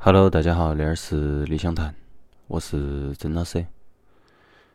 Hello，大家好，这儿是理想谈，我是曾老师。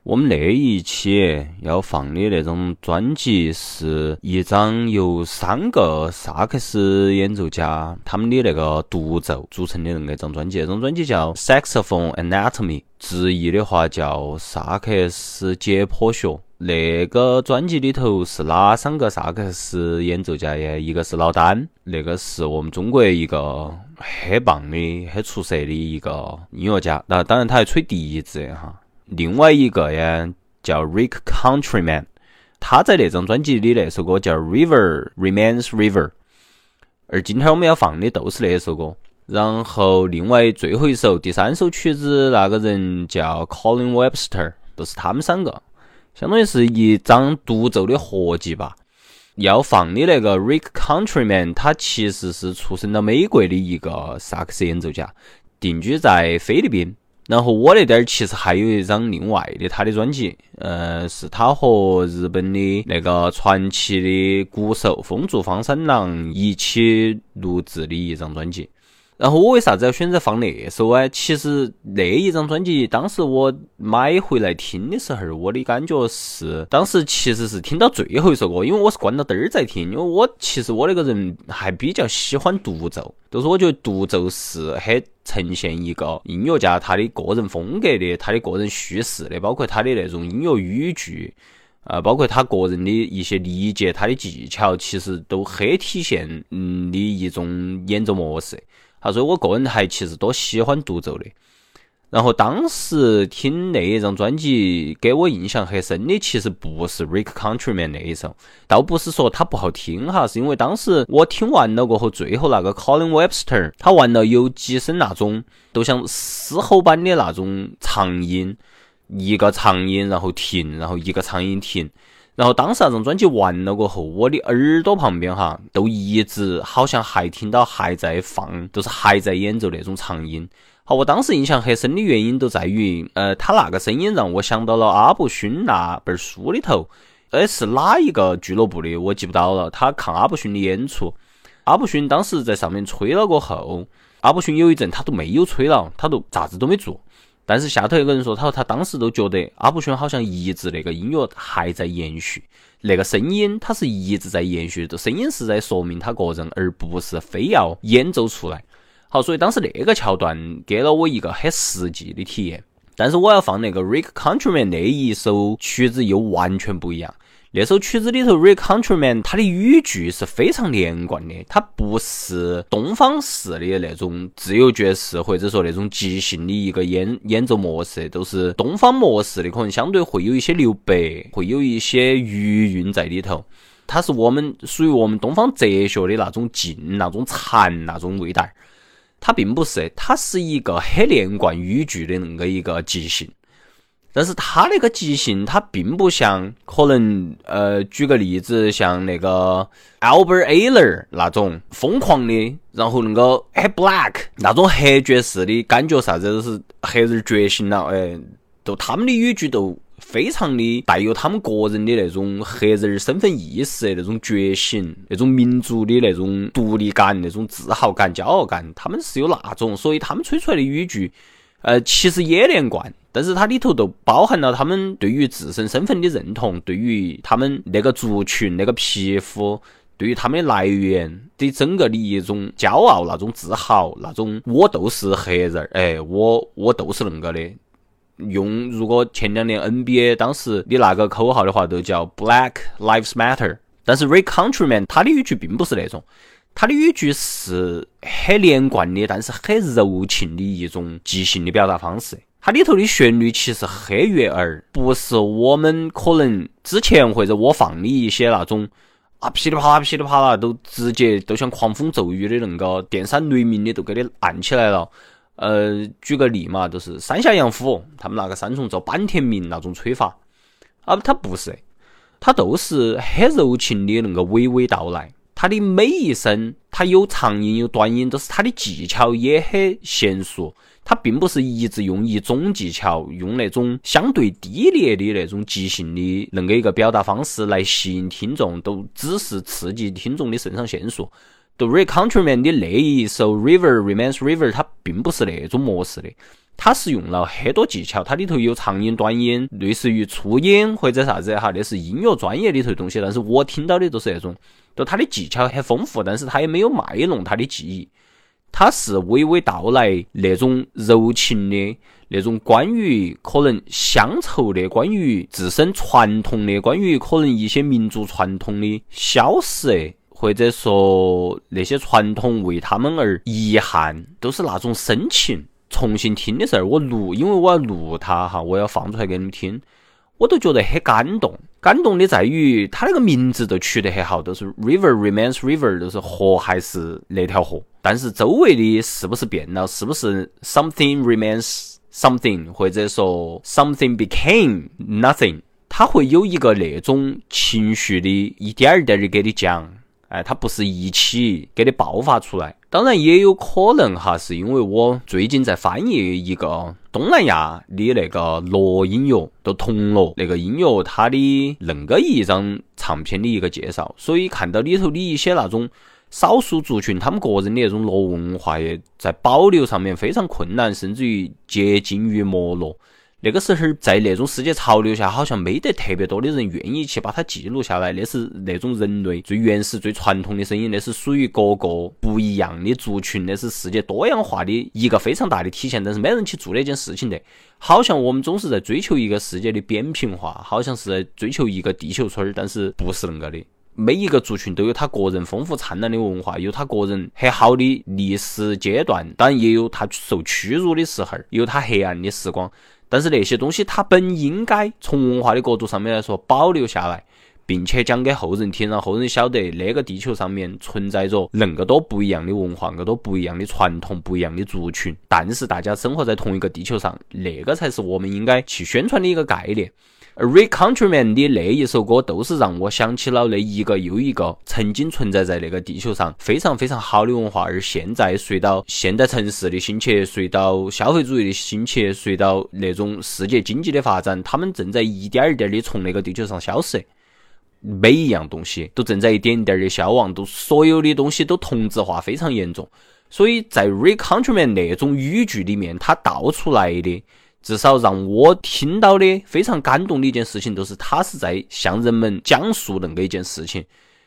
我们那一期要放的那种专辑是一张由三个萨克斯演奏家他们的那个独奏组成的那个张专辑，这张专辑叫《Saxophone Anatomy》，直译的话叫萨克斯解剖学。那个专辑里头是哪三个萨克斯演奏家呀？一个是老丹，那个是我们中国一个很棒的、很出色的一个音乐家。那当然他还吹笛子哈。另外一个呀叫 Rick Countryman，他在那张专辑里那首歌叫 River Remains River。而今天我们要放的都是那首歌。然后另外最后一首、第三首曲子那个人叫 Colin Webster，都是他们三个。相当于是一张独奏的合集吧。要放的那个 Rick Countryman，他其实是出生到美国的一个萨克斯演奏家，定居在菲律宾。然后我那点儿其实还有一张另外的他的专辑，呃，是他和日本的那个传奇的鼓手风竹方三郎一起录制的一张专辑。然后我为啥子要选择放那首啊？其实那一张专辑，当时我买回来听的时候，我的感觉是，当时其实是听到最后一首歌，因为我是关到灯儿在听，因为我其实我那个人还比较喜欢独奏，就是我觉得独奏是很呈现一个音乐家他的个人风格的，他的个人叙事的，包括他的那种音乐语句，啊，包括他个人的一些理解，他的技巧，其实都很体现嗯的一种演奏模式。他说：“我个人还其实多喜欢独奏的。然后当时听那一张专辑，给我印象很深的，其实不是 Rick Countryman 那一首，倒不是说它不好听哈，是因为当时我听完了过后，最后那个 Colin Webster 他玩了有几声那种，都像嘶吼般的那种长音，一个长音然后停，然后一个长音停。”然后当时那张专辑完了过后，我的耳朵旁边哈，都一直好像还听到还在放，就是还在演奏那种长音。好，我当时印象很深的原因都在于，呃，他那个声音让我想到了阿布勋那本书里头，呃，是哪一个俱乐部的我记不到了。他看阿布勋的演出，阿布勋当时在上面吹了过后，阿布勋有一阵他都没有吹了，他都啥子都没做。但是下头有个人说，他说他当时都觉得阿布逊好像一直那个音乐还在延续，那个声音他是一直在延续，这，声音是在说明他个人，而不是非要演奏出来。好，所以当时那个桥段给了我一个很实际的体验。但是我要放那个 Rick Countryman 那一首曲子又完全不一样。那首曲子里头 Re Countryman》，它的语句是非常连贯的，它不是东方式的那种自由爵士，或者说那种即兴的一个演演奏模式，都是东方模式的，可能相对会有一些留白，会有一些余韵在里头。它是我们属于我们东方哲学的那种静、那种禅、那种味道。它并不是，它是一个很连贯语句的那个一个即兴。但是他那个即兴，他并不像可能，呃，举个例子，像那个 Albert a l e r 那种疯狂的，然后那个很 black 那种黑爵士的感觉，啥子都是黑人觉醒了，哎，都他们的语句都非常的带有他们个人的那种黑人身份意识、那种觉醒、那种民族的那种独立感、那种自豪感、骄傲感，他们是有那种，所以他们吹出来的语句，呃，其实也连贯。但是它里头都包含了他们对于自身身份的认同，对于他们那个族群、那个皮肤，对于他们的来源的整个的一种骄傲、那种自豪、那种我都是黑人儿，哎，我我都是恁个的。用如果前两年 NBA 当时的那个口号的话，都叫 Black Lives Matter。但是 Ray Countryman 他的语句并不是那种，他的语句是很连贯的，但是很柔情的一种即兴的表达方式。它里头的旋律其实很悦耳，不是我们可能之前或者我放的一些那种啊噼里啪啦噼里啪啦都直接都像狂风骤雨的那个电闪雷鸣的都给你按起来了。呃，举个例嘛，就是三下洋虎他们那个三重奏坂田明那种吹法啊，它不是，它都是很柔情的那个娓娓道来。它的每一声，它有长音有短音，都是它的技巧也很娴熟。他并不是一直用一种技巧，用那种相对低劣的那种即兴的那个一个表达方式来吸引听众，都只是刺激听众的肾上腺素。The ReCountryman 的那一首 River Remains River，它并不是那种模式的，它是用了很多技巧，它里头有长音、短音，类似于粗音或者啥子哈，那是音乐专业里头的东西。但是我听到的都是那种，就它的技巧很丰富，但是它也没有卖弄它的技艺，它是娓娓道来那种柔情的，那种关于可能乡愁的，关于自身传统的，关于可能一些民族传统的消失。或者说那些传统为他们而遗憾，都是那种深情。重新听的时候，我录，因为我要录它哈，我要放出来给你们听，我都觉得很感动。感动的在于它那个名字都取得很好，都是 River remains River，都是河还是那条河。但是周围的是不是变了？是不是 Something remains something，或者说 Something became nothing？它会有一个那种情绪的一点一点的给你讲。哎，它不是一起给你爆发出来，当然也有可能哈，是因为我最近在翻译一个东南亚的那个乐音乐，都铜锣那个音乐，它的恁个一张唱片的一个介绍，所以看到里头的一些那种少数族群，他们个人的那种乐文化也在保留上面非常困难，甚至于接近于没落。那个时候，在那种世界潮流下，好像没得特别多的人愿意去把它记录下来。那是那种人类最原始、最传统的声音，那是属于各个不一样的族群，那是世界多样化的一个非常大的体现。但是没人去做那件事情的，好像我们总是在追求一个世界的扁平化，好像是在追求一个地球村儿，但是不是恁个的。每一个族群都有他个人丰富灿烂的文化，有他个人很好的历史阶段，当然也有他受屈辱的时候，有他黑暗的时光。但是那些东西，它本应该从文化的角度上面来说保留下来，并且讲给后人听，让后人晓得那个地球上面存在着恁个多不一样的文化，恁个多不一样的传统，不一样的族群。但是大家生活在同一个地球上，那个才是我们应该去宣传的一个概念。而 recountryman 的那一首歌，都是让我想起了那一个又一个曾经存在在那个地球上非常非常好的文化，而现在随到现代城市的兴起，随到消费主义的兴起，随到那种世界经济的发展，他们正在一点一点的从那个地球上消失。每一样东西都正在一点一点的消亡，都所有的东西都同质化非常严重。所以在 recountryman 那种语句里面，它道出来的。至少让我听到的非常感动的一件事情，就是他是在向人们讲述那个一件事情，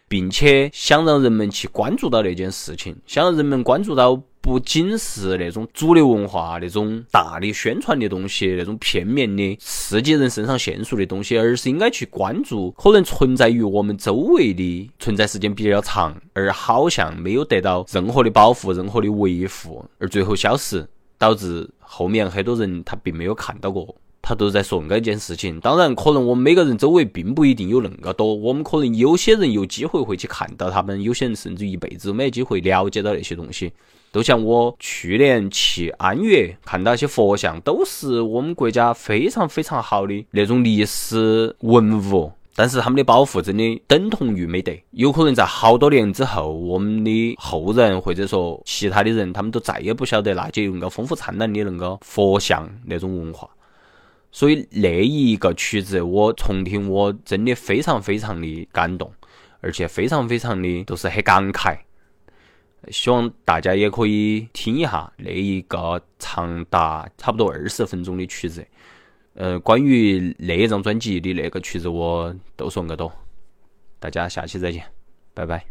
并且想让人们去关注到那件事情，想让人们关注到不仅是那种主流文化那种大的宣传的东西，那种片面的刺激人肾上腺素的东西，而是应该去关注可能存在于我们周围的存在时间比较长，而好像没有得到任何的保护、任何的维护，而最后消失。导致后面很多人他并没有看到过，他都在说那一件事情。当然，可能我们每个人周围并不一定有恁个多，我们可能有些人有机会会去看到他们，有些人甚至一辈子都没机会了解到那些东西。就像我去年去安岳看到一些佛像，都是我们。国家非常非常好的那种历史文物。但是他们的保护真的等同于没得，有可能在好多年之后，我们的后人或者说其他的人，他们都再也不晓得那就那个丰富灿烂的那个佛像那种文化。所以那一个曲子我重听，我真的非常非常的感动，而且非常非常的都是很感慨。希望大家也可以听一下那一个长达差不多二十分钟的曲子。呃，关于那一张专辑的那个曲子，我都说个多。大家下期再见，拜拜。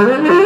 Oh,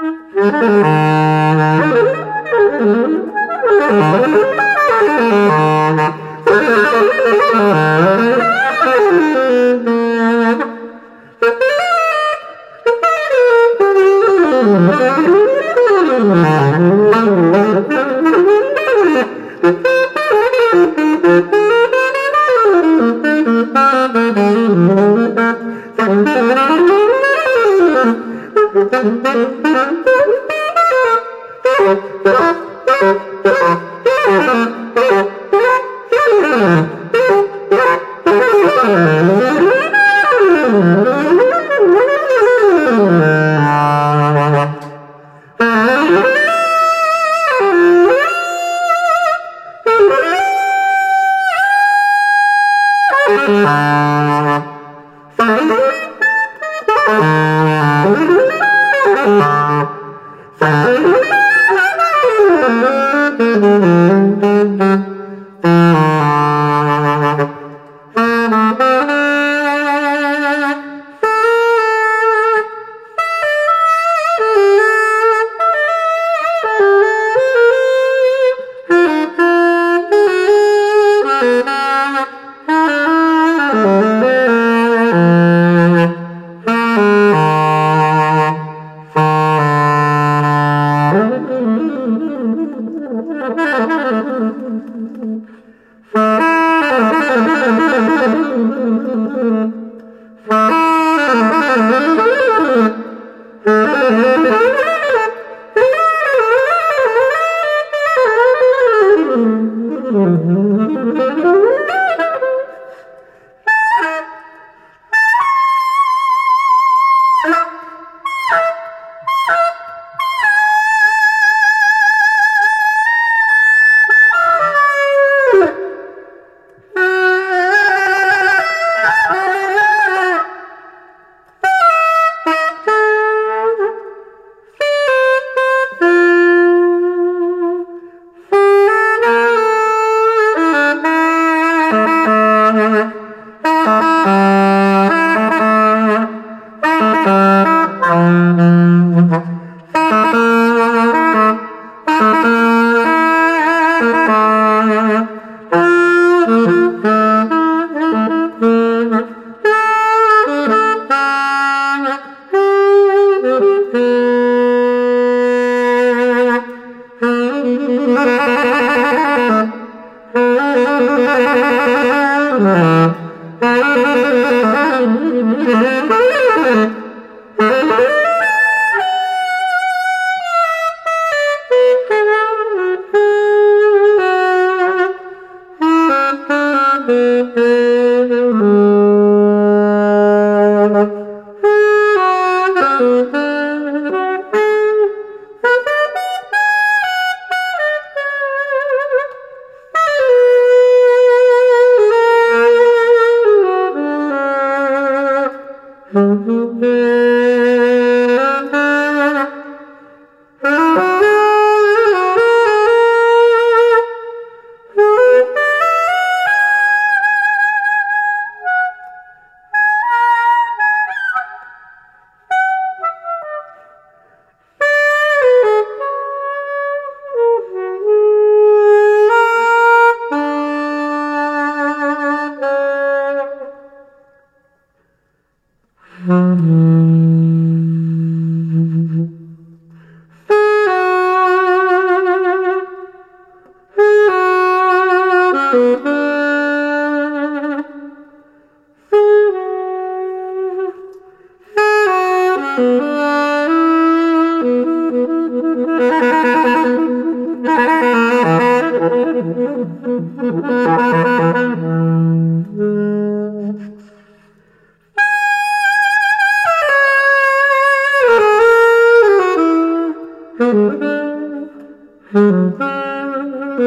Thank you.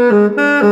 Música